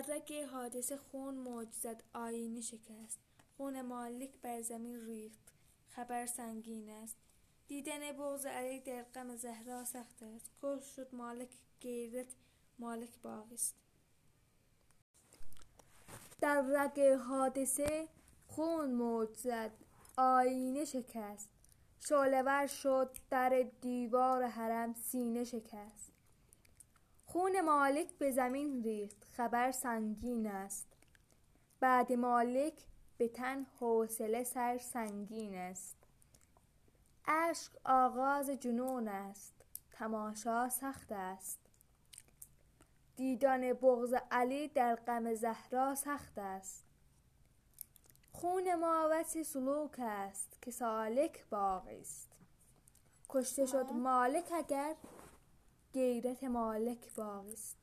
در رگ حادثه خون موج زد آیینه شکست. خون مالک بر زمین ریخت. خبر سنگین است. دیدن بغض علی در غم زهرا سخت است. شد مالک غیرت مالک باقی است. در رگ حادثه خون موج زد آیینه شکست. شعله ور شد در دیوار حرم سینه شکست. خون مالک به زمین ریخت. خبر سنگین است. بعد مالک به تن حوصله سر سنگین است. اشک آغاز جنون است. تماشا سخت است. دیدن بغض علی در غم زهرا سخت است. خون ما وصف سلوک است که سالک باقی است. کشته شد مالک اگر غیرت مالک باقی است.